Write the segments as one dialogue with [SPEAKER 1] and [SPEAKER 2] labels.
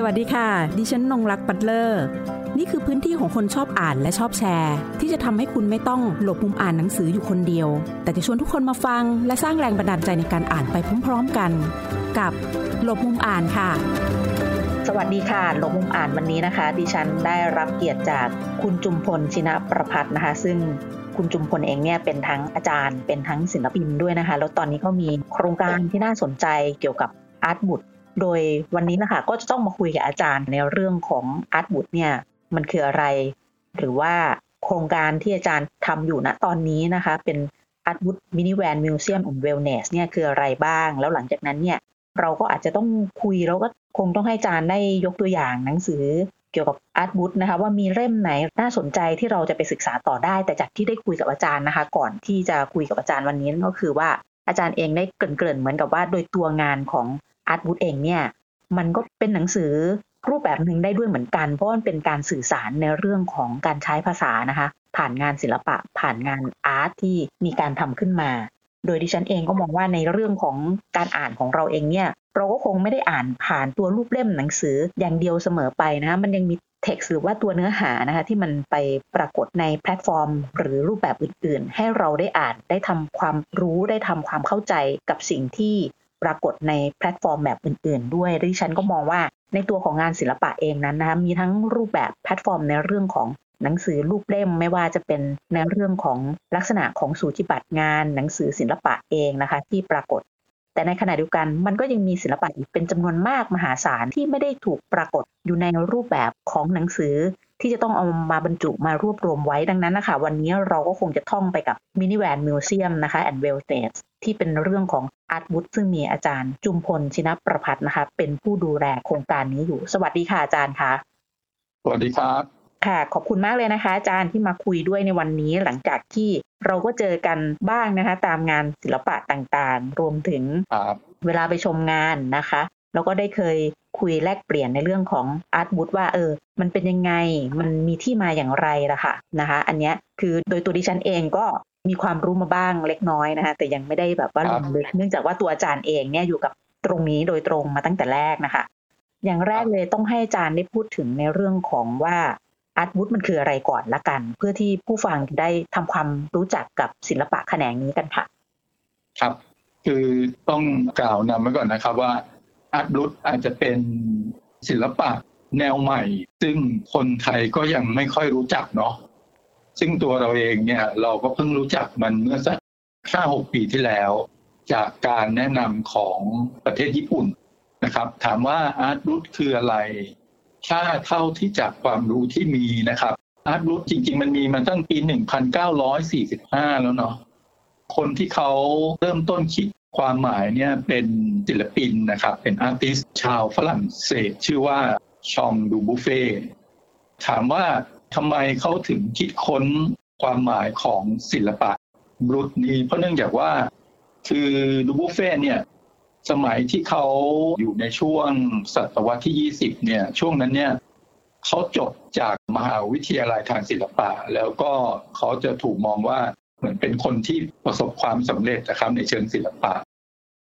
[SPEAKER 1] สวัสดีค่ะ ดิฉันนงรักปัตเลอร์ นี่คือพื้นที่ของคนชอบอ่านและชอบแชร์ ที่จะทำให้คุณไม่ต้องหลบมุมอ่านหนังสืออยู่คนเดียว แต่จะชวนทุกคนมาฟัง และสร้างแรงบันดาลใจในการอ่านไปพร้อมๆกัน กับหลบมุมอ่านค่ะ
[SPEAKER 2] สวัสดีค่ะ หลบมุมอ่านวันนี้นะคะ ดิฉันได้รับเกียรติจากคุณจุมพลชินะประพัฒนะคะ ซึ่งคุณจุมพลเองเนี่ยเป็นทั้งอาจารย์ เป็นทั้งศิลปินด้วยนะคะ แล้วตอนนี้ก็มีโครงการที่น่าสนใจเกี่ยวกับ art book โดยวันนี้นะคะก็จะต้องมาคุยกับอาจารย์ในเรื่องของ art book เนี่ยมันคืออะไร หรือว่าโครงการที่อาจารย์ทำอยู่ณตอนนี้นะคะ เป็น art book minivan museum and wellness เนี่ยคืออะไรบ้าง แล้วหลังจากนั้นเนี่ยเราก็อาจจะต้องคุยแล้วก็คงต้องให้อาจารย์ได้ยกตัวอย่างหนังสือเกี่ยวกับ art book นะคะว่ามีเล่มไหนน่าสนใจที่เราจะไปศึกษาต่อได้ แต่จากที่ได้คุยกับอาจารย์นะคะ ก่อนที่จะคุยกับอาจารย์วันนี้ก็คือว่าอาจารย์เองได้เกริ่นๆเหมือนกับว่าโดยตัวงานของ art book เองเนี่ยมันก็เป็นหนังสือรูปแบบหนึ่งได้ด้วยเหมือนกัน เพราะมันเป็นการสื่อสารในเรื่องของการใช้ภาษานะคะ ผ่านงานศิลปะ ผ่านงาน art ที่มีการทำขึ้นมา โดยดิฉันเองก็มองว่าในเรื่องของการอ่านของเราเองเนี่ยเราก็คงไม่ได้อ่านผ่านตัวรูปเล่มหนังสืออย่างเดียวเสมอไปนะคะมันยังมีเท็กซ์หรือว่าตัวเนื้อหานะคะที่มันไปปรากฏในแพลตฟอร์ม หรือรูปแบบอื่น ๆ ให้เราได้อ่านได้ทำความรู้ได้ทำความเข้าใจกับสิ่งที่ ปรากฏในแพลตฟอร์มแบบอื่น ๆ ด้วยดิฉันก็มองว่าในตัวของงานศิลปะเองนั้นนะคะมีทั้งรูปแบบแพลตฟอร์มในเรื่องของหนังสือรูปเล่มไม่ว่าจะเป็นในเรื่องของลักษณะของสูจิบัตรงาน หนังสือศิลปะเองนะคะที่ปรากฏ แต่ในขณะเดียวกันมันก็ยังมีศิลปะอีกเป็นจำนวนมากมหาศาลที่ไม่ได้ถูกปรากฏอยู่ในรูปแบบของหนังสือ ที่จะต้องเอามาบรรจุมารวบรวมไว้ดังนั้นนะคะวันนี้เราก็คงจะท่องไปกับมินิแวนมิวเซียมนะคะแอนด์เวลเ e ที่เป็นเรื่องของ Art Brut ซึ่งมีอาจารย์ จุมพลชินประพัฒนะคะ เป็นผู้ดูแลโครงการนี้อยู่ สวัสดีค่ะอาจารย์คะ
[SPEAKER 3] สวัสดีครับ
[SPEAKER 2] ค่ะ ขอบคุณมากเลยนะคะ อาจารย์ที่มาคุยด้วยในวันนี้หลังจากที่เราก็เจอกันบ้างนะคะ ตามงานศิลปะต่างๆ รวมถึงเวลาไปชมงานนะคะ แล้วก็ได้เคย คุยแลกเปลี่ยนในเรื่องของอาร์ตบูธว่าเออ มันเป็นยังไงมันมีที่มาอย่างไรล่ะค่ะนะคะ อันนี้คือโดยตัวดิฉันเองก็มีความรู้มาบ้างเล็กน้อยนะคะแต่ยังไม่ได้แบบว่าลงลึกเนื่องจากว่าตัวอาจารย์เองเนี่ยอยู่กับตรงนี้โดยตรงมาตั้งแต่แรกนะคะ อย่างแรกเลยต้องให้อาจารย์ได้พูดถึงในเรื่องของว่าอาร์ตบูธมันคืออะไรก่อนละกัน เพื่อที่ผู้ฟังจะได้ทำความรู้จักกับศิลปะแขนงนี้กันค่ะ
[SPEAKER 3] ครับ คือต้องกล่าวนำไว้ก่อนนะครับว่า อาร์ตบูธอาจจะเป็นศิลปะแนวใหม่ ซึ่งคนไทยก็ยังไม่ค่อยรู้จักเนาะซึ่งตัวเราเองเนี่ย เราก็เพิ่งรู้จักมันเมื่อสักห้าหกปีที่แล้ว จากการแนะนำของประเทศญี่ปุ่นนะครับ ถามว่าอาร์ตรูทคืออะไรถ้าเท่าที่จากความรู้ที่มีนะครับอาร์ตรูทจริง ๆ มันมีมาตั้งปี 1945 แล้วเนาะคนที่เขาเริ่มต้นคิด ความหมายเนี่ยเป็นศิลปินนะครับ เป็นอาร์ติสชาวฝรั่งเศส ชื่อว่าชองดูบูเฟ่ถามว่าทำไมเขาถึงคิดค้นความหมายของศิลปะบรุษนี้เพราะเนื่องจากว่าคือดูบูเฟ่เนี่ยสมัยที่เขาอยู่ในช่วงศตวรรษที่ 20 เนี่ย ช่วงนั้นเนี่ยเขาจบจากมหาวิทยาลัยทางศิลปะ แล้วก็เขาจะถูกมองว่าเหมือนเป็นคนที่ประสบความสำเร็จนะครับในเชิงศิลปะ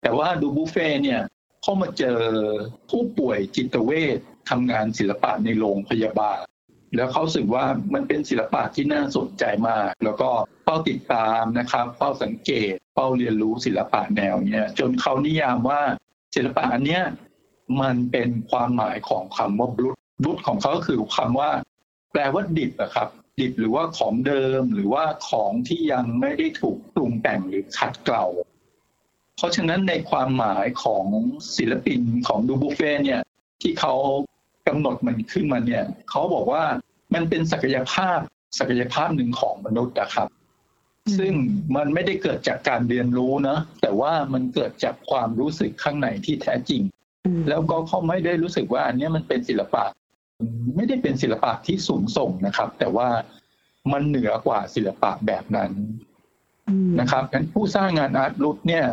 [SPEAKER 3] แต่ว่าดูบูเฟ่เนี่ยเขามาเจอผู้ป่วยจิตเวชทำงานศิลปะในโรงพยาบาล แล้วเขาสึกว่ามันเป็นศิลปะที่น่าสนใจมาก แล้วก็เฝ้าติดตามนะครับเฝ้าสังเกตเฝ้าเรียนรู้ศิลปะแนวเนี้ยจนเขานิยามว่าศิลปะอันเนี้ยมันเป็นความหมายของคำว่าบลุตบลุตของเขาก็คือคำว่า แปลว่าดิบนะครับ ดิบหรือว่าของเดิมหรือว่าของที่ยังไม่ได้ถูกปรุงแต่งหรือขัดเกลา เพราะฉะนั้นในความหมายของศิลปินของดูบุฟเฟ่เนี่ยที่เขากำหนดมันขึ้นมาเนี่ยเขาบอกว่ามันเป็นศักยภาพศักยภาพหนึ่งของมนุษย์นะครับ ซึ่งมันไม่ได้เกิดจากการเรียนรู้นะแต่ว่ามันเกิดจากความรู้สึกข้างในที่แท้จริง แล้วก็เขาไม่ได้รู้สึกว่าอันนี้มันเป็นศิลปะ ไม่ได้เป็นศิลปะที่สูงส่งนะครับ แต่ว่ามันเหนือกว่าศิลปะแบบนั้นนะครับงั้นผู้สร้างงานอาร์ตรุดเนี่ย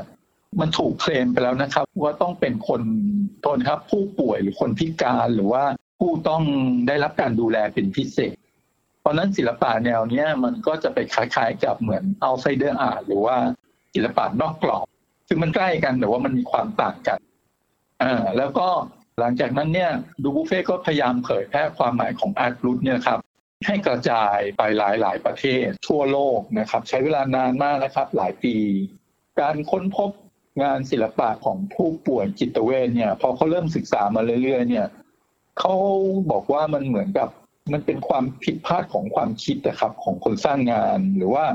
[SPEAKER 3] มันถูกเคลมไปแล้วนะครับ ว่าต้องเป็นคนโทษครับ ผู้ป่วยหรือคนพิการหรือว่าผู้ต้องได้รับการดูแลเป็นพิเศษ เพราะนั้นศิลปะแนวนี้มันก็จะไปคล้ายๆกับเหมือน Outsider Art หรือว่าศิลปะนอกกรอบซึ่งมันใกล้กันแต่ว่ามันมีความต่างกันอ่าแล้วก็หลังจากนั้นเนี่ย Dubuffet ก็พยายามเผยแพร่ความหมายของ Art Brut เนี่ยครับให้กระจายไปหลายหลายประเทศทั่วโลกนะครับ ใช้เวลานานมากนะครับ หลายปี การค้นพบ งานศิลปะของผู้ป่วยจิตเวชเนี่ย พอเขาเริ่มศึกษามาเรื่อยๆ เนี่ยเขาบอกว่ามันเหมือนกับมันเป็นความผิดพลาดของความคิดนะครับ ของคนสร้างงาน หรือว่า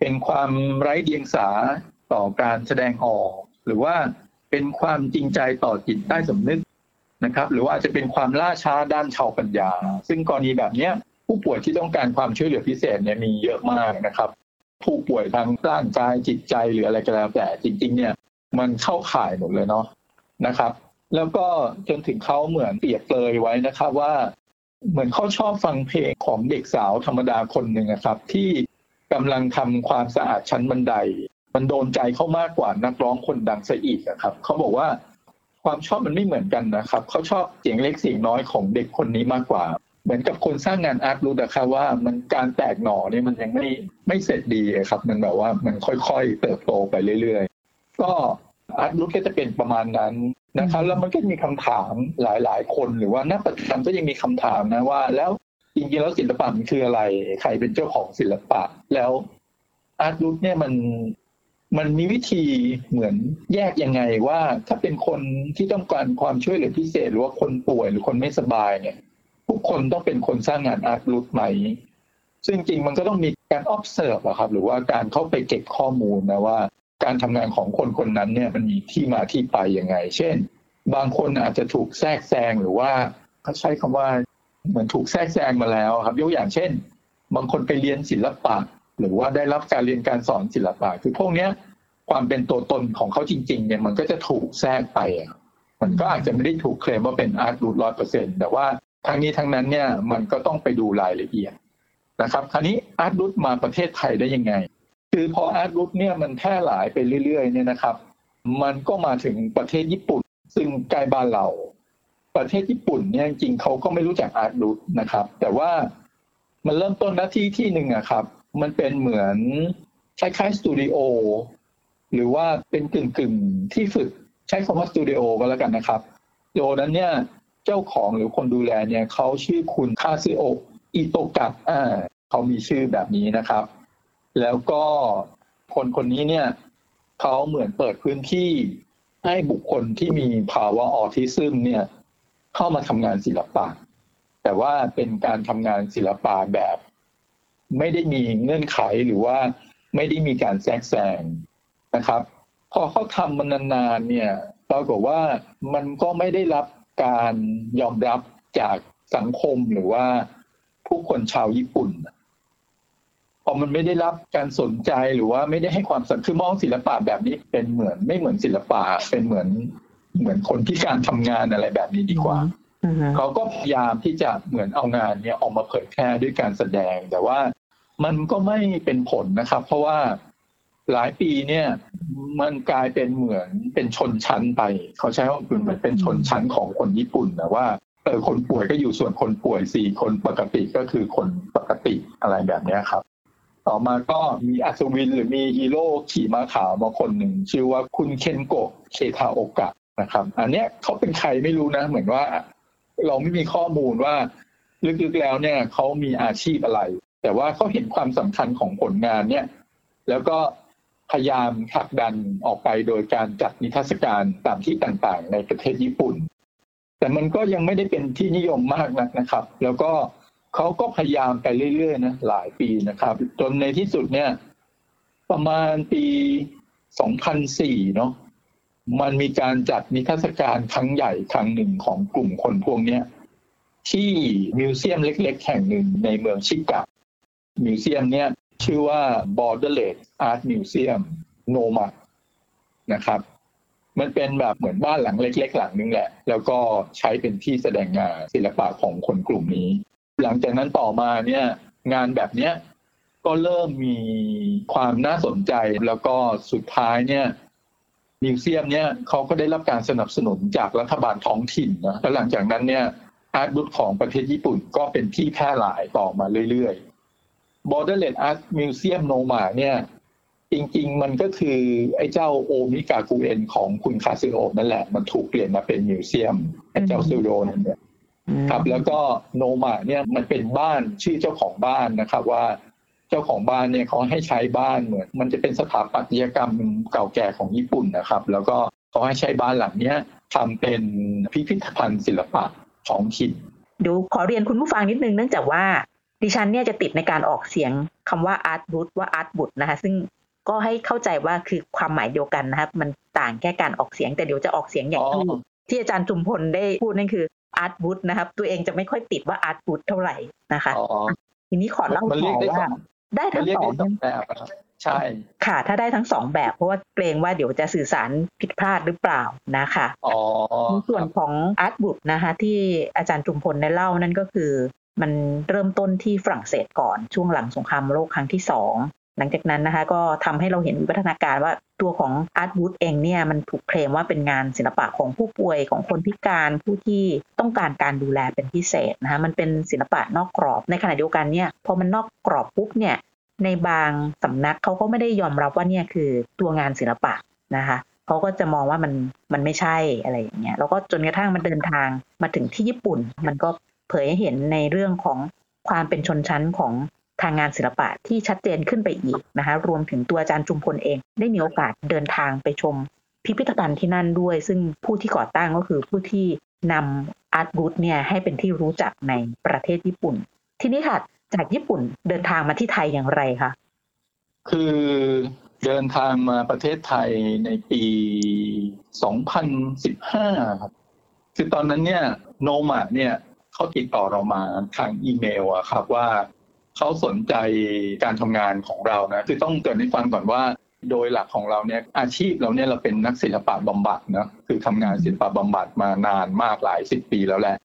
[SPEAKER 3] เป็นความไร้เดียงสาต่อการแสดงออก หรือว่าเป็นความจริงใจต่อจิตใต้สำนึกนะครับ หรือว่าอาจจะเป็นความล่าช้าด้านชาวปัญญา ซึ่งกรณีแบบเนี้ยผู้ป่วยที่ต้องการความช่วยเหลือพิเศษเนี่ยมีเยอะมากนะครับ ผู้ป่วยทางร่างกายจิตใจหรืออะไรก็แล้วแต่จริง ๆ เนี่ย มันเข้าข่ายหมดเลยเนาะนะครับ แล้วก็จนถึงเขาเหมือนเปรียบเลยไว้นะครับว่าเหมือนเขาชอบฟังเพลงของเด็กสาวธรรมดาคนหนึ่งนะครับ ที่กำลังทำความสะอาดชั้นบันได มันโดนใจเขามากกว่านักร้องคนดังซะอีกนะครับเขาบอกว่าความชอบมันไม่เหมือนกันนะครับเขาชอบเสียงเล็กเสียงน้อยของเด็กคนนี้มากกว่า เหมือนกับคนสร้างงานอาร์ตรู้นะครับว่ามันการแตกหน่อเนี่ยมันยังไม่ไม่เสร็จดีครับ มันแบบว่ามันค่อยๆเติบโตไปเรื่อย ๆ ก็ อาร์ตรู้ก็จะเป็นประมาณนั้นนะครับแล้วมันก็มีคำถามหลาย ๆ คนหรือว่านักปฏิบัติก็ยังมีคำถามนะว่า แล้วจริงๆแล้วศิลปะมันคืออะไร ใครเป็นเจ้าของศิลปะ แล้วอาร์ตรูทเนี่ยมันมันมีวิธีเหมือนแยกยังไงว่า ถ้าเป็นคนที่ต้องการความช่วยเหลือพิเศษ หรือว่าคนป่วยหรือคนไม่สบายเนี่ยทุกคนต้องเป็นคนสร้างงานอาร์ตรูทไหมซึ่งจริงมันก็ต้องมีการ observe อะครับ หรือว่าการเข้าไปเก็บข้อมูลนะว่า การทำงานของคนคนนั้นเนี่ยมันมีที่มาที่ไปยังไง เช่น บางคนอาจจะถูกแทรกแซงหรือว่าเขาใช้คำว่าเหมือนถูกแทรกแซงมาแล้วครับยกอย่างเช่น บางคนไปเรียนศิลปะ หรือว่าได้รับการเรียนการสอนศิลปะ คือพวกเนี้ยความเป็นตัวตนของเขาจริง ๆ เนี่ยมันก็จะถูกแทรกไปมันก็อาจจะไม่ได้ถูกเคลมว่าเป็น Art Brut ร้อยเปอร์เซ็นต์แต่ว่าทั้งนี้ทั้งนั้นเนี่ยมันก็ต้องไปดูรายละเอียดนะครับ คราวนี้ Art Brut มาประเทศไทยได้ยังไง คือพอ Art Brut เนี่ยมันแพร่หลายไปเรื่อยๆเนี่ยนะครับ มันก็มาถึงประเทศญี่ปุ่น ซึ่งใกล้บ้านเรา ประเทศญี่ปุ่นเนี่ยจริงเขาก็ไม่รู้จัก Art Brut นะครับ แต่ว่ามันเริ่มต้นหน้าที่ที่หนึ่งอะครับ มันเป็นเหมือนคล้ายๆสตูดิโอหรือว่าเป็นกึ่งๆที่ฝึกใช้คำว่าสตูดิโอก็แล้วกันนะครับสตูดิโอนั้นเนี่ยเจ้าของหรือคนดูแลเนี่ยเขาชื่อคุณคาซิโออิโตกะอ่าเขามีชื่อแบบนี้นะครับ แล้วก็คนคนนี้เนี่ยเขาเหมือนเปิดพื้นที่ให้บุคคลที่มีภาวะออทิซึมเนี่ย เข้ามาทำงานศิลปะ แต่ว่าเป็นการทำงานศิลปะแบบ ไม่ได้มีเงื่อนไขหรือว่าไม่ได้มีการแทรกแซงนะครับ พอเขาทำมันนานๆเนี่ยปรากฏว่ามันก็ไม่ได้รับการยอมรับจากสังคมหรือว่าผู้คนชาวญี่ปุ่น มันไม่ได้รับการสนใจหรือว่าไม่ได้ให้ความสนคือมองศิลปะแบบนี้เป็นเหมือนไม่เหมือนศิลปะเป็นเหมือนเหมือนคนที่การทำงานอะไรแบบนี้ดีกว่าเขาก็พยายามที่จะเหมือนเอางานเนี้ยออกมาเผยแพร่ด้วยการแสดง แต่ว่ามันก็ไม่เป็นผลนะครับ เพราะว่าหลายปีเนี่ย มันกลายเป็นเหมือนเป็นชนชั้นไป เขาใช้ว่าเหมือนเป็นชนชั้นของคนญี่ปุ่นนะว่าเออคนป่วยก็อยู่ส่วนคนป่วยสี่คนปกติก็คือคนปกติอะไรแบบนี้ครับ ต่อมาก็มีอัศวินหรือมีฮีโร่ขี่ม้าขาวมาคนหนึ่ง ชื่อว่าคุณเคนโกะเคทาโอกะนะครับ อันเนี้ยเขาเป็นใครไม่รู้นะ เหมือนว่า เราไม่มีข้อมูลว่า ลึกๆแล้วเนี่ยเขามีอาชีพอะไร แต่ว่าเขาเห็นความสำคัญของผลงานเนี่ย แล้วก็พยายามผลักดันออกไปโดยการจัดนิทรรศการตามที่ต่างๆ ในประเทศญี่ปุ่น แต่มันก็ยังไม่ได้เป็นที่นิยมมากนักนะครับ แล้วก็ เขาก็พยายามไปเรื่อยๆนะหลายปีนะครับ จนในที่สุดเนี่ย ประมาณปี 2004 เนาะมันมีการจัดนิทรรศการครั้งใหญ่ครั้งหนึ่งของกลุ่มคนพวกนี้ที่มิวเซียมเล็ก ๆ แห่งหนึ่งในเมืองชิกะมิวเซียมเนี้ยชื่อว่า Borderless Art Museum Noma นะครับ มันเป็นแบบเหมือนบ้านหลังเล็ก ๆ หลังนึงแหละ แล้วก็ใช้เป็นที่แสดงงานศิลปะของคนกลุ่มนี้ หลังจากนั้นต่อมาเนี่ยงานแบบเนี้ยก็เริ่มมีความน่าสนใจแล้วก็สุดท้ายเนี่ย museum เนี่ยเขาก็ได้รับการสนับสนุนจากรัฐบาลท้องถิ่นนะแล้วหลังจากนั้นเนี่ย Art Brut ของประเทศญี่ปุ่นก็เป็นที่แพร่หลายต่อมาเรื่อยๆ Borderless Art Museum NO-MA เนี่ยจริงๆ มันก็คือไอ้เจ้าโอมิกากูเอนของคุณคาซิโอนั่นแหละ มันถูกเปลี่ยนมาเป็น museum ไอ้เจ้าสตูดิโอนั่นเนี่ย ครับแล้วก็โนมาเนี่ยมันเป็นบ้านชื่อเจ้าของบ้านนะครับว่าเจ้าของบ้านเนี่ยเขาให้ใช้บ้านเหมือน มันจะเป็นสถาปัตยกรรมเก่าแก่ของญี่ปุ่นนะครับ แล้วก็เขาให้ใช้บ้านหลังเนี้ยทำเป็นพิพิธภัณฑ์ศิลปะท้องถิ่น
[SPEAKER 2] เดี๋ยวขอเรียนคุณผู้ฟังนิดนึงเนื่องจากว่าดิฉันเนี่ยจะติดในการออกเสียงคำว่าอาร์ตบุตว่าอาร์ตบุตนะคะซึ่งก็ให้เข้าใจว่าคือความหมายเดียวกันนะครับ มันต่างแค่การออกเสียงแต่เดี๋ยวจะออกเสียงอย่างที่ที่อาจารย์จุมพลได้พูดนั่นคือ อาร์ตบุตนะครับ ตัวเองจะไม่ค่อยติดว่าอาร์ตบุตเท่าไหร่นะคะทีนี้ขอเล่าต่อว่าได้ทั้งสอง
[SPEAKER 3] แบบใช่
[SPEAKER 2] ค่ะ ถ้าได้ทั้งสองแบบเพราะว่าเกรงว่าเดี๋ยวจะสื่อสารผิดพลาดหรือเปล่านะคะในส่วนของอาร์ตบุตนะคะ ที่อาจารย์จุมพลได้เล่านั่นก็คือ มันเริ่มต้นที่ฝรั่งเศสก่อนช่วงหลังสงครามโลกครั้งที่สอง หลังจากนั้นนะคะ ก็ทำให้เราเห็นวิวัฒนาการว่าตัวของอาร์ตวูดเองเนี่ยมันถูกเคลมว่าเป็นงานศิลปะของผู้ป่วยของคนพิการผู้ที่ต้องการการดูแลเป็นพิเศษนะคะมันเป็นศิลปะนอกกรอบ ในขณะเดียวกันเนี่ยพอมันนอกกรอบปุ๊บเนี่ยในบางสำนักเขาก็ไม่ได้ยอมรับว่าเนี่ยคือตัวงานศิลปะนะคะเขาก็จะมองว่ามันมันไม่ใช่อะไรอย่างเงี้ยแล้วก็จนกระทั่งมันเดินทางมาถึงที่ญี่ปุ่น มันก็เผยให้เห็นในเรื่องของความเป็นชนชั้นของ ทางงานศิลปะที่ชัดเจนขึ้นไปอีกนะคะรวมถึงตัวอาจารย์จุมพลเอง ได้มีโอกาสเดินทางไปชม พิพิธภัณฑ์ที่นั่นด้วย ซึ่งผู้ที่ก่อตั้งก็คือผู้ที่นำอาร์ตบูธเนี่ยให้เป็นที่รู้จักในประเทศญี่ปุ่น ทีนี้ค่ะจากญี่ปุ่นเดินทางมาที่ไทยอย่างไรคะ
[SPEAKER 3] คือเดินทางมาประเทศไทยในปี 2015 ครับ คือตอนนั้นเนี่ยโนมาเนี่ยเขาติดต่อเรามาทางอีเมลอะครับว่า เขาสนใจการทำงานของเรานะคือต้องเกิดให้ฟังก่อนว่า โดยหลักของเราเนี่ยอาชีพเราเนี่ยเราเป็นนักศิลปะบำบัดนะคือทำงานศิลปะบำบัดมานานมากหลายสิบปีแล้วแหละ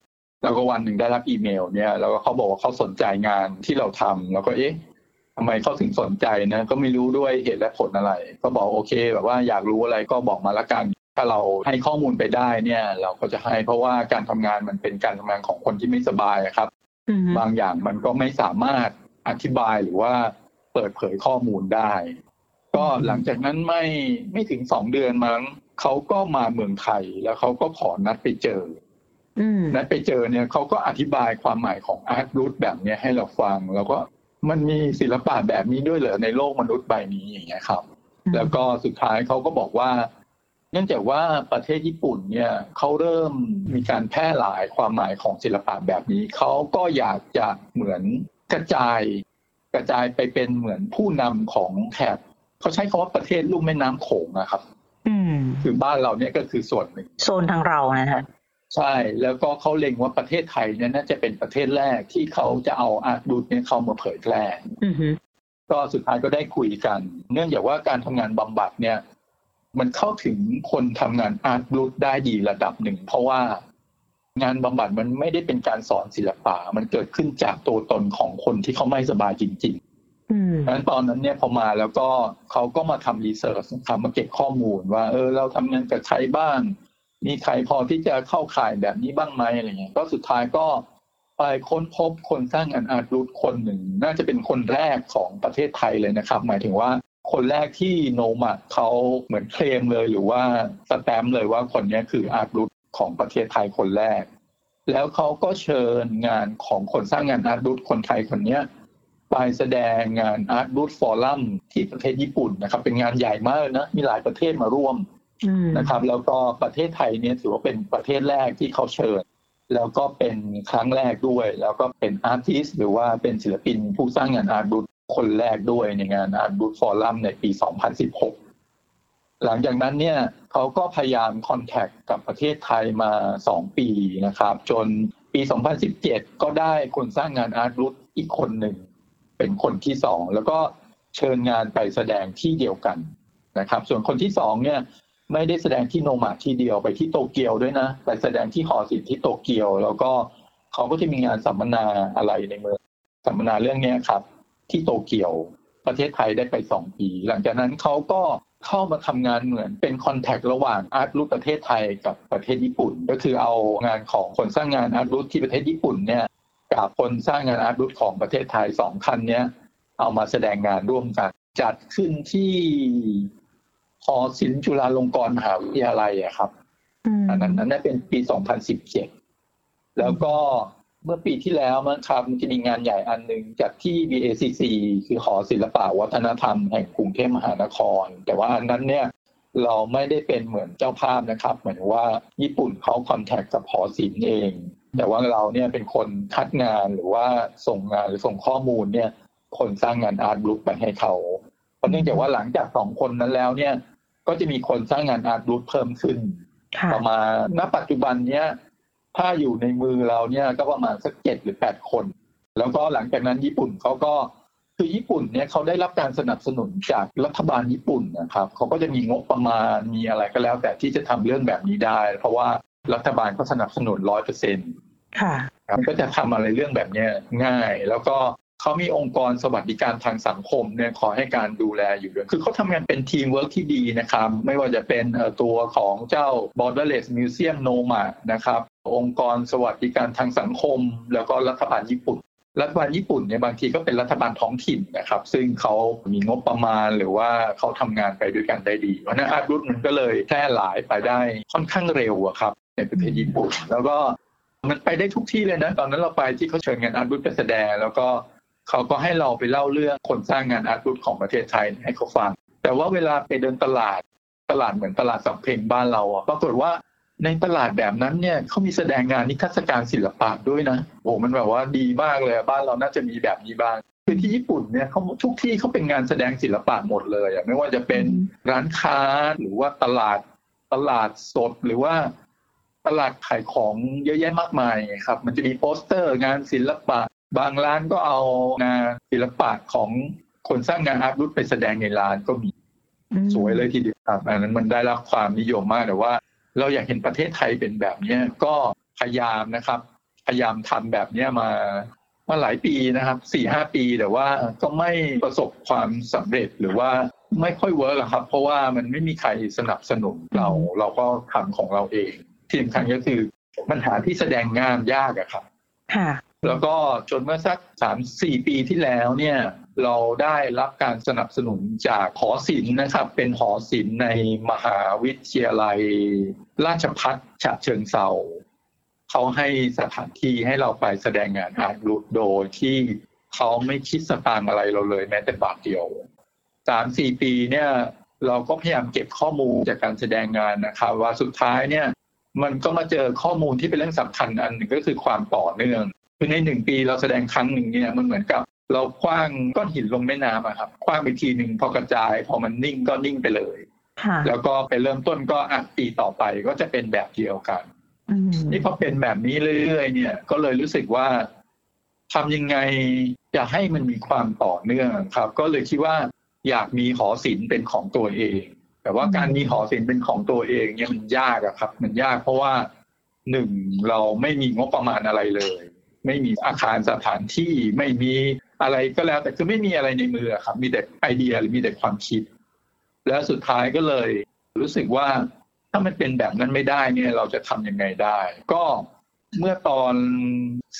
[SPEAKER 3] แล้วก็วันหนึ่งได้รับอีเมลเนี่ยแล้วก็เขาบอกว่าเขาสนใจงานที่เราทำแล้วก็เอ๊ะทำไมเขาถึงสนใจนะก็ไม่รู้ด้วยเหตุและผลอะไร ก็บอกโอเค แบบว่าอยากรู้อะไรก็บอกมาละกัน ถ้าเราให้ข้อมูลไปได้เนี่ย เราก็จะให้เพราะว่าการทำงานมันเป็นการทำงานของคนที่ไม่สบายครับ บางอย่างมันก็ไม่สามารถอธิบายหรือว่าเปิดเผยข้อมูลได้ ก็หลังจากนั้นไม่ไม่ถึงสองเดือนมั้งเขาก็มาเมืองไทยแล้วเขาก็ขอนัดไปเจอนัดไปเจอเนี่ยเขาก็อธิบายความหมายของอาร์ตรูทแบบนี้ให้เราฟัง แล้วก็มันมีศิลปะแบบนี้ด้วยเหรอในโลกมนุษย์ใบนี้อย่างเงี้ยครับ แล้วก็สุดท้ายเขาก็บอกว่า เนื่องจากว่าประเทศญี่ปุ่นเนี่ยเขาเริ่มมีการแพร่หลายความหมายของศิลปะแบบนี้เขาก็อยากจะเหมือนกระจายกระจายไปเป็นเหมือนผู้นำของแถบเขาใช้คาว่าประเทศลุ่มแม่น้ำโขงนะครับ
[SPEAKER 2] อืม
[SPEAKER 3] คือบ้านเราเนี่ยก็คือส่วนหนึ่ง
[SPEAKER 2] โซนทางเรานะฮะ
[SPEAKER 3] ใช่แล้วก็เขาเล็งว่าประเทศไทยเนี่ยน่าจะเป็นประเทศแรกที่เขาจะเอาอาร์ตดูดเนี่ยเข้ามาเผยแพร่ก็สุดท้ายก็ได้คุยกัน เนื่องจากว่าการทำงานบำบัดเนี่ย มันเข้าถึงคนทำงานอาร์ตดูดได้ดีระดับหนึ่ง เพราะว่างานบำบัดมันไม่ได้เป็นการสอนศิลปะมันเกิดขึ้นจากตัวตนของคนที่เขาไม่สบายจริงๆดังนั้นตอนนั้นเนี่ยพอมาแล้วก็เขาก็มาทำรีเสิร์ชทำมาเก็บข้อมูลว่า เออ เราทำงานกับใครบ้าง มีใครพอที่จะเข้าข่ายแบบนี้บ้างไหมอะไรเงี้ยก็สุดท้ายก็ไปค้นพบคนสร้างงานอาร์ตรูทคนหนึ่ง น่าจะเป็นคนแรกของประเทศไทยเลยนะครับ หมายถึงว่า คนแรกที่โนมัดเขาเหมือนเคลมเลยหรือว่าสแตมป์เลยว่าคนนี้คืออาร์ตรูทของประเทศไทยคนแรก แล้วเขาก็เชิญงานของคนสร้างงานอาร์ตบูธคนไทยคนนี้ไปแสดงงานอาร์ตบูธฟอรัมที่ประเทศญี่ปุ่นนะครับ เป็นงานใหญ่มากนะมีหลายประเทศมาร่วมนะครับ แล้วก็ประเทศไทยเนี่ยถือว่าเป็นประเทศแรกที่เขาเชิญ แล้วก็เป็นครั้งแรกด้วย แล้วก็เป็นอาร์ติสหรือว่าเป็นศิลปินผู้สร้างงานอาร์ตบูธ คนแรกด้วยในงานอาร์ตบูธฟอรัมในปี 2016 หลังจากนั้นเนี่ยเขาก็พยายามคอนแทคกับประเทศไทยมา 2 ปีนะครับ จนปี 2017 ก็ได้คนสร้างงานอาร์ตรูทอีกคนหนึ่ง เป็นคนที่สองแล้วก็เชิญงานไปแสดงที่เดียวกันนะครับ ส่วนคนที่สองเนี่ยไม่ได้แสดงที่โนมาที่เดียวไปที่โตเกียวด้วยนะ ไปแสดงที่หอศิลป์ที่โตเกียว แล้วก็เขาก็จะมีงานสัมมนาอะไรในเมืองสัมมนาเรื่องนี้ครับ ที่โตเกียวประเทศไทยได้ไปสองปี หลังจากนั้นเขาก็เข้ามาทำงานเหมือนเป็นคอนแทคระหว่างอาร์ตรูทประเทศไทยกับประเทศญี่ปุ่น ก็คือเอางานของคนสร้างงานอาร์ตรูทที่ประเทศญี่ปุ่นเนี่ยกับคนสร้างงานอาร์ตรูทของประเทศไทยสองคันเนี้ยเอามาแสดงงานร่วมกัน จัดขึ้นที่หอศิลป์จุฬาลงกรณ์มหาวิทยาลัยอะครับอันนั้นนั้นเป็นปี 2017 แล้วก็ เมื่อปีที่แล้วมั้งครับมันจะมีงานใหญ่อันหนึ่งจากที่ BACC คือหอศิลปะวัฒนธรรมแห่งกรุงเทพมหานคร แต่ว่าอันนั้นเนี่ยเราไม่ได้เป็นเหมือนเจ้าภาพนะครับ เหมือนว่าญี่ปุ่นเขาคอนแทคกับหอศิลป์เอง แต่ว่าเราเนี่ยเป็นคนคัดงานหรือว่าส่งงานหรือส่งข้อมูลเนี่ย คนสร้างงานอาร์ตบลุกไปให้เขาเพราะเนื่องจากว่าหลังจากสองคนนั้นแล้วเนี่ย ก็จะมีคนสร้างงานอาร์ตบลุกเพิ่มขึ้น ประมาณณปัจจุบันเนี้ย ถ้าอยู่ในมือเราเนี่ยก็ประมาณสักเจ็ดหรือแปดคน แล้วก็หลังจากนั้นญี่ปุ่นเขาก็คือญี่ปุ่นเนี่ยเขาได้รับการสนับสนุนจากรัฐบาลญี่ปุ่นนะครับเขาก็จะมีงบประมาณมีอะไรก็แล้ว แต่ที่จะทำเรื่องแบบนี้ได้ เพราะว่ารัฐบาลเขาสนับสนุนร้อยเปอร์เซ็นต์
[SPEAKER 2] ค่ะ
[SPEAKER 3] ก็จะทำอะไรเรื่องแบบเนี้ยง่าย แล้วก็ เขามีองค์กรสวัสดิการทางสังคมเนี่ยขอให้การดูแลอยู่ด้วย คือเขาทำงานเป็นทีมเวิร์กที่ดีนะครับ ไม่ว่าจะเป็นตัวของเจ้า Borderless Museum NO-MA นะครับ องค์กรสวัสดิการทางสังคม แล้วก็รัฐบาลญี่ปุ่น รัฐบาลญี่ปุ่นเนี่ยบางทีก็เป็นรัฐบาลท้องถิ่นนะครับ ซึ่งเขามีงบประมาณหรือว่าเขาทำงานไปด้วยกันได้ดีเพราะนั้น Art Brut มันก็เลยแพร่หลายไปได้ค่อนข้างเร็วอะครับในประเทศญี่ปุ่น แล้วก็มันไปได้ทุกที่เลยนะ ตอนนั้นเราไปที่เขาเชิญงานอาร์ตรุ่นไปแสดง แล้วก็ เขาก็ให้เราไปเล่าเรื่องคนสร้างงานอาร์ตรุ่นของประเทศไทยให้เขาฟัง แต่ว่าเวลาไปเดินตลาดตลาดเหมือนตลาดสำเพ็งบ้านเราอะปรากฏว่าในตลาดแบบนั้นเนี่ยเขามีแสดงงานนิทรรศการศิลปะด้วยนะโอ้มันแบบว่าดีมากเลยบ้านเราน่าจะมีแบบนี้บ้างคือที่ญี่ปุ่นเนี่ยเขาทุกที่เขาเป็นงานแสดงศิลปะหมดเลยอะไม่ว่าจะเป็นร้านค้าหรือว่าตลาดตลาดสดหรือว่าตลาดขายของเยอะแยะมากมายครับ มันจะมีโปสเตอร์งานศิลปะ บางร้านก็เอางานศิลปะของคนสร้างงาน Art Brut ไปแสดงในร้านก็มีสวยเลยทีเดียวครับอันนั้นมันได้รับความนิยมมากแต่ว่า เราอยากเห็นประเทศไทยเป็นแบบนี้ก็พยายามนะครับ พยายามทำแบบนี้มามาหลายปีนะครับสี่ห้าปีแต่ว่าก็ไม่ประสบความสำเร็จหรือว่าไม่ค่อยเวิร์กครับ เพราะว่ามันไม่มีใครสนับสนุนเราเราก็ทำของเราเองที่สำคัญก็คือปัญหาที่แสดงงานยากอะครับ
[SPEAKER 2] ค่ะ
[SPEAKER 3] แล้วก็จนเมื่อสักสามสี่ปีที่แล้วเนี่ยเราได้รับการสนับสนุนจากหอศิลป์นะครับ เป็นหอศิลป์ในมหาวิทยาลัย ราชพัฒฉะเชิงเซาเขาให้สถานที่ให้เราไปแสดงงานอาร์ตรูดโดยที่เขาไม่คิดสตางค์อะไรเราเลยแม้แต่บาทเดียวสามสี่ปีเนี่ยเราก็พยายามเก็บข้อมูลจากการแสดงงานนะครับว่าสุดท้ายเนี่ยมันก็มาเจอข้อมูลที่เป็นเรื่องสำคัญอันหนึ่งก็คือความต่อเนื่อง คือในหนึ่งปีเราแสดงครั้งหนึ่งเนี่ยมันเหมือนกับเราคว้างก้อนหินลงแม่น้ำอะครับคว้างไปทีหนึ่งพอกระจาย พอมันนิ่งก็นิ่งไปเลย แล้วก็ไปเริ่มต้นก็อะปีต่อไปก็จะเป็นแบบเดียวกันนี่พอเป็นแบบนี้เรื่อยๆเนี่ย ก็เลยรู้สึกว่าทำยังไงจะให้มันมีความต่อเนื่องครับ ก็เลยคิดว่าอยากมีหอศิลป์เป็นของตัวเอง แต่ว่าการมีหอศิลป์เป็นของตัวเองเนี่ยมันยากอะครับ มันยากเพราะว่าหนึ่งเราไม่มีงบประมาณอะไรเลย ไม่มีอาคารสถานที่ไม่มีอะไรก็แล้ว แต่คือไม่มีอะไรในมือครับ มีแต่ไอเดียหรือมีแต่ความคิด แล้วสุดท้ายก็เลยรู้สึกว่าถ้ามันเป็นแบบนั้นไม่ได้เนี่ย เราจะทำยังไงได้ ก็เมื่อตอน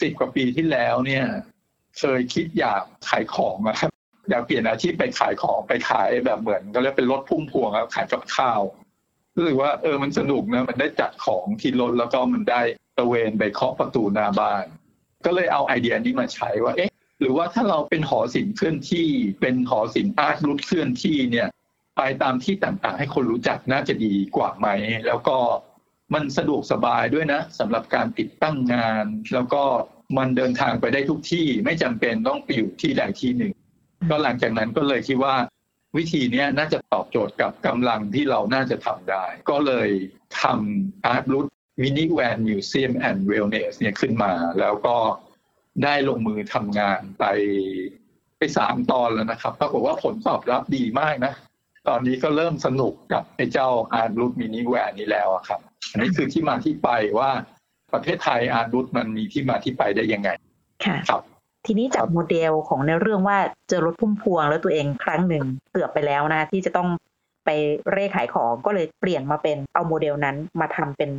[SPEAKER 3] สิบกว่าปีที่แล้วเนี่ย เคยคิดอยากขายของนะครับอยากเปลี่ยนอาชีพไปขายของไปขายแบบเหมือนก็เรียกเป็นรถพุ่มพวงครับขายกับข้าวรู้สึกว่าเออมันสนุกนะมันได้จัดของที่รถแล้วก็มันได้ตะเวนไปเคาะประตูหน้าบ้าน ก็เลยเอาไอเดียนี้มาใช้ว่าเอ๊ะหรือว่าถ้าเราเป็นหอศิลป์เคลื่อนที่เป็นหอศิลป์ Art Brut เคลื่อนที่เนี่ยไปตามที่ต่างๆ ให้คนรู้จักน่าจะดีกว่าไหม แล้วก็มันสะดวกสบายด้วยนะสำหรับการติดตั้งงาน แล้วก็มันเดินทางไปได้ทุกที่ไม่จำเป็นต้องไปอยู่ที่ใดที่หนึ่ง ก็หลังจากนั้นก็เลยคิดว่าวิธีนี้น่าจะตอบโจทย์กับกำลังที่เราน่าจะทำได้ ก็เลยทำ Art Brut Mini Van Museum and Wellness เนี่ยขึ้นมา แล้วก็ได้ลงมือทำงานไปไปสามตอนแล้วนะครับปรากฏว่าผลตอบรับดีมากนะ ตอนนี้ก็เริ่มสนุกกับไอ้เจ้า Art Brut Mini Van นี้แล้วครับ อันนี้คือที่มาที่ไปว่าประเทศไทย Art Brut มันมีที่มาที่ไปได้ยังไง
[SPEAKER 2] ค่ะ
[SPEAKER 3] ครับ
[SPEAKER 2] ทีนี้จากโมเดลของในเรื่องว่าเจอรถพุ่มพวงแล้วตัวเองครั้งหนึ่งเกือบไปแล้วนะที่จะต้องไปเร่ขายของก็เลยเปลี่ยนมาเป็นเอาโมเดลนั้นมาทำเป็น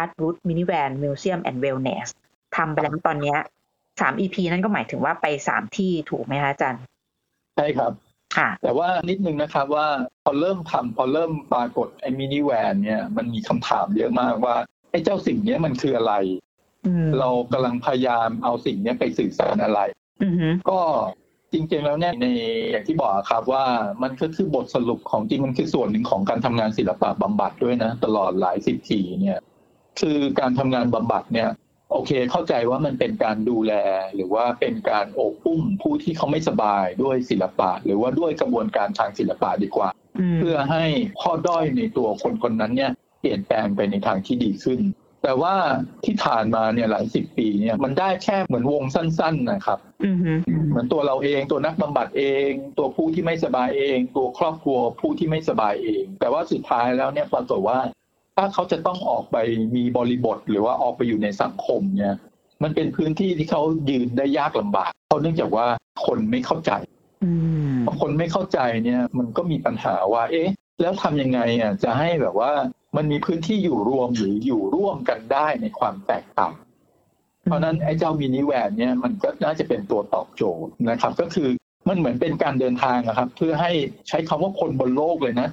[SPEAKER 2] Art Root Minivan Museum and Wellness ทำไปแล้วตอนเนี้ยสาม EP นั้นก็หมายถึงว่าไปสามที่ถูกไหมคะอาจารย์
[SPEAKER 3] ใช่ครับ
[SPEAKER 2] ค่ะ
[SPEAKER 3] แต่ว่านิดนึงนะครับว่าพอเริ่มทำพอเริ่มปรากฏไอ้มินิแวนเนี่ยมันมีคำถามเยอะมากว่าไอ้เจ้าสิ่งเนี้ยมันคืออะไร
[SPEAKER 2] อืม
[SPEAKER 3] เรากำลังพยายามเอาสิ่งเนี้ยไปสื่อสารอะไร
[SPEAKER 2] อือฮึ
[SPEAKER 3] ก็จริงๆแล้วเนี่ยในอย่างที่บอกครับว่ามันก็คือบทสรุปของจริงมันคือส่วนหนึ่งของการทำงานศิลปะบำบัดด้วยนะ ตลอดหลายสิบปีเนี่ย คือการทำงานบำบัดเนี่ย โอเค เข้าใจว่ามันเป็นการดูแล หรือว่าเป็นการโอบอุ้มผู้ที่เขาไม่สบายด้วยศิลปะ หรือว่าด้วยกระบวนการทางศิลปะดีกว่า
[SPEAKER 2] ม
[SPEAKER 3] เพื่อให้ข้อด้อยในตัวคนคนนั้นเนี่ยเปลี่ยนแปลงไปในทางที่ดีขึ้น แต่ว่าที่ผ่านมาเนี่ยหลายสิบปีเนี่ยมันได้แค่เหมือนวงสั้น ๆ นะครับ
[SPEAKER 2] อือฮึ
[SPEAKER 3] เหมือนตัวเราเองตัวนักบำบัดเอง ตัวผู้ที่ไม่สบายเอง ตัวครอบครัวผู้ที่ไม่สบายเอง แต่ว่าสุดท้ายแล้วเนี่ยปรากฏว่า ถ้าเขาจะต้องออกไปมีบริบทหรือว่าออกไปอยู่ในสังคมเนี่ย มันเป็นพื้นที่ที่เขายืนได้ยากลำบากเพราะเนื่องจากว่าคนไม่เข้าใจ
[SPEAKER 2] อืม
[SPEAKER 3] พอคนไม่เข้าใจเนี่ย มันก็มีปัญหาว่า เอ๊ะ แล้วทำยังไงอะจะให้แบบว่ามันมีพื้นที่อยู่รวมหรืออยู่ร่วมกันได้ในความแตกต่างเพราะฉะนั้นไอ้เจ้ามินิแวนเนี่ยมันก็น่าจะเป็นตัวตอบโจทย์นะครับ ก็คือมันเหมือนเป็นการเดินทางอะครับ เพื่อให้ใช้คำว่าคนบนโลกเลยนะ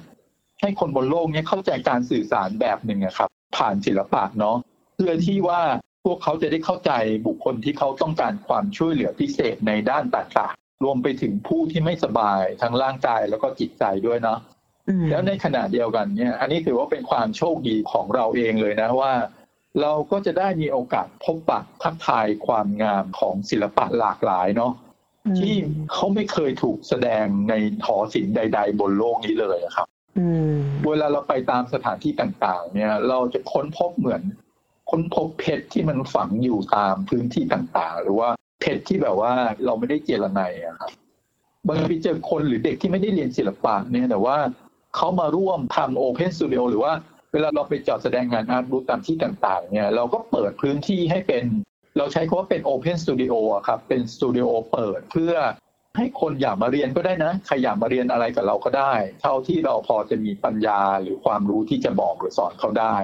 [SPEAKER 3] ให้คนบนโลกเนี่ยเข้าใจการสื่อสารแบบหนึ่งอะครับ ผ่านศิลปะเนาะเพื่อที่ว่าพวกเขาจะได้เข้าใจบุคคลที่เขาต้องการความช่วยเหลือพิเศษในด้านต่างๆรวมไปถึงผู้ที่ไม่สบายทั้งร่างกายแล้วก็จิตใจด้วยเนาะ
[SPEAKER 2] อืม
[SPEAKER 3] แล้วในขณะเดียวกันเนี่ย อันนี้ถือว่าเป็นความโชคดีของเราเองเลยนะว่า เราก็จะได้มีโอกาสพบปะทักทายความงามของศิลปะหลากหลายเนาะที่เขาไม่เคยถูกแสดงในทอศิลป์ใด ๆ บนโลกนี้เลยอะครับ
[SPEAKER 2] อืม
[SPEAKER 3] เวลาเราไปตามสถานที่ต่าง ๆ เนี่ย เราจะค้นพบเหมือน ค้นพบเพชรที่มันฝังอยู่ตามพื้นที่ต่าง ๆ หรือว่าเพชรที่แบบว่าเราไม่ได้เจรไนยอะครับบางทีเจอคนหรือเด็กที่ไม่ได้เรียนศิลปะเนี่ยแต่ว่าเขามาร่วมทำโอเพนสตูดิโอหรือว่าเวลาเราไปจอดแสดงงานอาร์ตบูธตามที่ต่าง ๆ เนี่ย เราก็เปิดพื้นที่ให้เป็น เราใช้คำว่าเป็นโอเพนสตูดิโอครับเป็นสตูดิโอเปิดเพื่อ ให้คนอยากมาเรียนก็ได้นะใครอยากมาเรียนอะไรกับเราก็ได้ เท่าที่เราพอจะมีปัญญาหรือความรู้ที่จะบอกหรือสอนเขาได้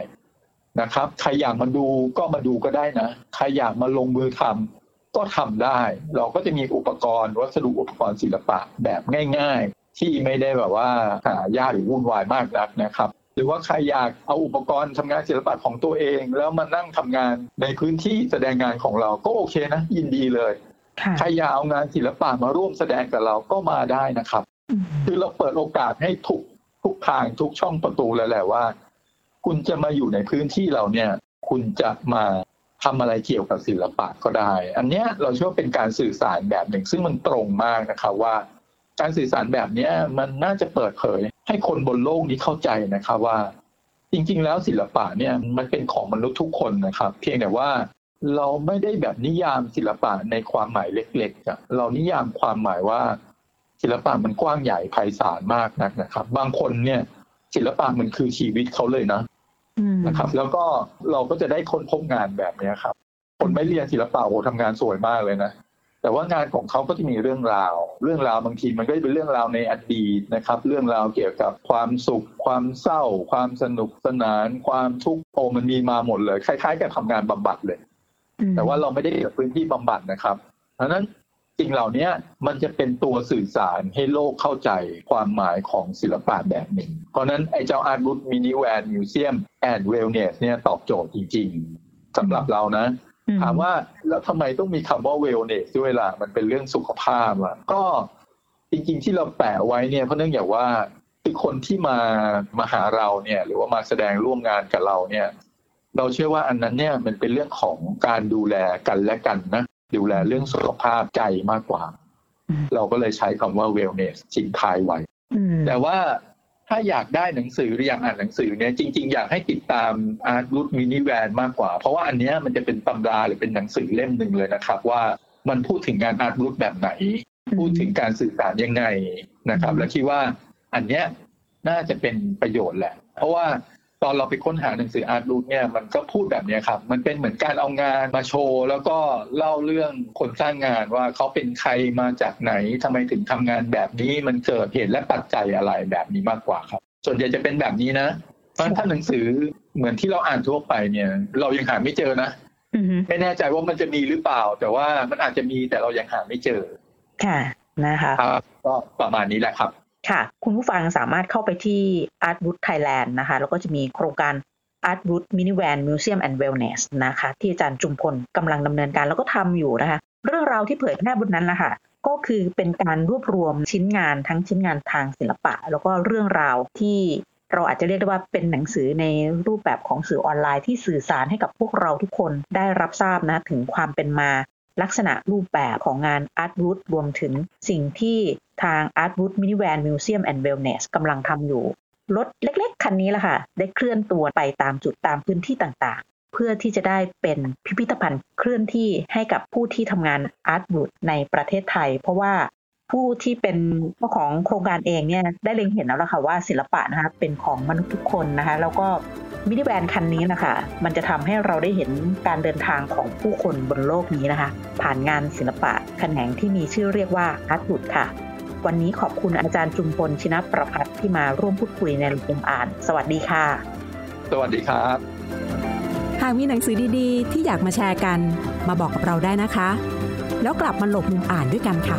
[SPEAKER 3] นะครับ ใครอยากมาดูก็มาดูก็ได้นะ ใครอยากมาลงมือทำก็ทำได้ เราก็จะมีอุปกรณ์วัสดุอุปกรณ์ศิลปะแบบง่าย ๆ ที่ไม่ได้แบบว่าหายากหรือวุ่นวายมากนักนะครับ หรือว่าใครอยากเอาอุปกรณ์ทำงานศิลปะของตัวเอง แล้วมานั่งทำงานในพื้นที่แสดงงานของเราก็โอเคนะ ยินดีเลย ใครอยากเอางานศิลปะมาร่วมแสดงกับเราก็มาได้นะครับ
[SPEAKER 2] อืม
[SPEAKER 3] คือเราเปิดโอกาสให้ทุกทุกทางทุกช่องประตูเลยแหละว่า คุณจะมาอยู่ในพื้นที่เราเนี่ย คุณจะมาทำอะไรเกี่ยวกับศิลปะก็ได้ อันเนี้ยเราเชื่อว่าเป็นการสื่อสารแบบหนึ่ง ซึ่งมันตรงมากนะครับว่า การสื่อสารแบบเนี้ยมันน่าจะเปิดเผย ให้คนบนโลกนี้เข้าใจนะครับว่า จริง ๆ แล้วศิลปะเนี่ยมันเป็นของมนุษย์ทุกคนนะครับ เพียงแต่ว่า เราไม่ได้แบบนิยามศิลปะในความหมายเล็กๆอะเรานิยามความหมายว่า ศิลปะมันกว้างใหญ่ไพศาลมากนักนะครับ บางคนเนี่ย ศิลปะมันคือชีวิตเขาเลยนะ
[SPEAKER 2] อืม
[SPEAKER 3] นะครับ แล้วก็เราก็จะได้ค้นพบงานแบบเนี้ยครับ คนไม่เรียนศิลปะโอ้ทำงานสวยมากเลยนะแต่ว่างานของเขาก็จะมีเรื่องราว เรื่องราวบางทีมันก็จะเป็นเรื่องราวในอดีตนะครับ เรื่องราวเกี่ยวกับความสุข ความเศร้า ความสนุกสนาน ความทุกข์โอ้มันมีมาหมดเลย คล้ายๆกับทำงานบำบัดเลย
[SPEAKER 2] อืม
[SPEAKER 3] แต่ว่าเราไม่ได้เปิดพื้นที่บำบัดนะครับเพราะฉะนั้นสิ่งเหล่านี้มันจะเป็นตัวสื่อสารให้โลกเข้าใจความหมายของศิลปะแบบหนึ่ง เพราะฉะนั้นไอ้เจ้า Art Brut Mini Van Museum and Wellness เนี่ยตอบโจทย์จริง ๆสำหรับเรานะ
[SPEAKER 2] อื
[SPEAKER 3] ถามว่าแล้วทำไมต้องมีคำว่าเวลเนสด้วยล่ะ มันเป็นเรื่องสุขภาพอะก็จริงๆที่เราแปะไว้เนี่ยเพราะเนื่องจากว่าคือคนที่มามาหาเราเนี่ย หรือว่ามาแสดงร่วมงานกับเราเนี่ย เราเชื่อว่าอันนั้นเนี่ยมันเป็นเรื่องของการดูแลกันและกันนะดูแลเรื่องสุขภาพใจมากกว่า
[SPEAKER 2] อืม
[SPEAKER 3] เราก็เลยใช้คำว่า wellness ทิ้งท้ายไว้
[SPEAKER 2] อืม
[SPEAKER 3] แต่ว่าถ้าอยากได้หนังสือหรืออยากอ่านหนังสือเนี่ยจริง ๆ อยากให้ติดตาม Art Root Mini Van มากกว่า เพราะว่าอันเนี้ยมันจะเป็นตำราหรือเป็นหนังสือเล่มหนึ่งเลยนะครับ ว่ามันพูดถึงงาน Art Root แบบไหน พูดถึงการสื่อสารยังไงนะครับ และคิดว่าอันเนี้ยน่าจะเป็นประโยชน์แหละ เพราะว่า ตอนเราไปค้นหาหนังสืออาร์ตรูทเนี่ยมันก็พูดแบบเนี้ยครับ มันเป็นเหมือนการเอางานมาโชว์ แล้วก็เล่าเรื่องคนสร้างงานว่าเขาเป็นใครมาจากไหนทำไมถึงทำงานแบบนี้มันเกิดเหตุและปัจจัยอะไรแบบนี้มากกว่าครับ ส่วนใหญ่จะเป็นแบบนี้นะเพราะฉะนั้นถ้าหนังสือเหมือนที่เราอ่านทั่วไปเนี่ย เรายังหาไม่เจอนะ
[SPEAKER 2] อืม
[SPEAKER 3] ไม่แน่ใจว่ามันจะมีหรือเปล่า แต่ว่ามันอาจจะมีแต่เรายังหาไม่เจอ
[SPEAKER 2] ค่ะนะคะ
[SPEAKER 3] ครับก็ประมาณนี้แหละครับ
[SPEAKER 2] ค่ะ คุณผู้ฟังสามารถเข้าไปที่ Art Root Thailand นะคะ แล้วก็จะมีโครงการ Art Root Minivan Museum and Wellness นะคะ ที่อาจารย์จุมพลกำลังดำเนินการแล้วก็ทำอยู่นะคะ เรื่องราวที่เผยแพร่บนนั้นละค่ะก็คือเป็นการรวบรวมชิ้นงานทั้งชิ้นงานทางศิลปะ แล้วก็เรื่องราวที่เราอาจจะเรียกได้ว่าเป็นหนังสือในรูปแบบของสื่อออนไลน์ที่สื่อสารให้กับพวกเราทุกคนได้รับทราบนะถึงความเป็นมา ลักษณะรูปแบบของงาน Art Root รวมถึงสิ่งที่ทาง Art Root Minivan Museum and Wellness กำลังทำอยู่ รถเล็กๆ คันนี้แหละค่ะ ได้เคลื่อนตัวไปตามจุดตามพื้นที่ต่างๆ เพื่อที่จะได้เป็นพิพิธภัณฑ์เคลื่อนที่ให้กับผู้ที่ทำงาน Art Root ในประเทศไทย เพราะว่าผู้ที่เป็นเจ้าของโครงการเองเนี่ยได้เล็งเห็นแล้วล่ะค่ะว่าศิลปะนะคะเป็นของมนุษย์ทุกคนนะคะแล้วก็ มินิแวนคันนี้นะคะ มันจะทำให้เราได้เห็นการเดินทางของผู้คนบนโลกนี้นะคะ ผ่านงานศิลปะแขนงที่มีชื่อเรียกว่าอาร์ตบุตค่ะ วันนี้ขอบคุณอาจารย์จุมพลชินประพัฒน์ที่มาร่วมพูดคุยในรายอ่าน สวัสดีค่ะ
[SPEAKER 3] สวัสดีครับ
[SPEAKER 1] หากมีหนังสือดีๆ ที่อยากมาแชร์กัน มาบอกกับเราได้นะคะ แล้วกลับมาหลบมุมอ่านด้วยกันค่ะ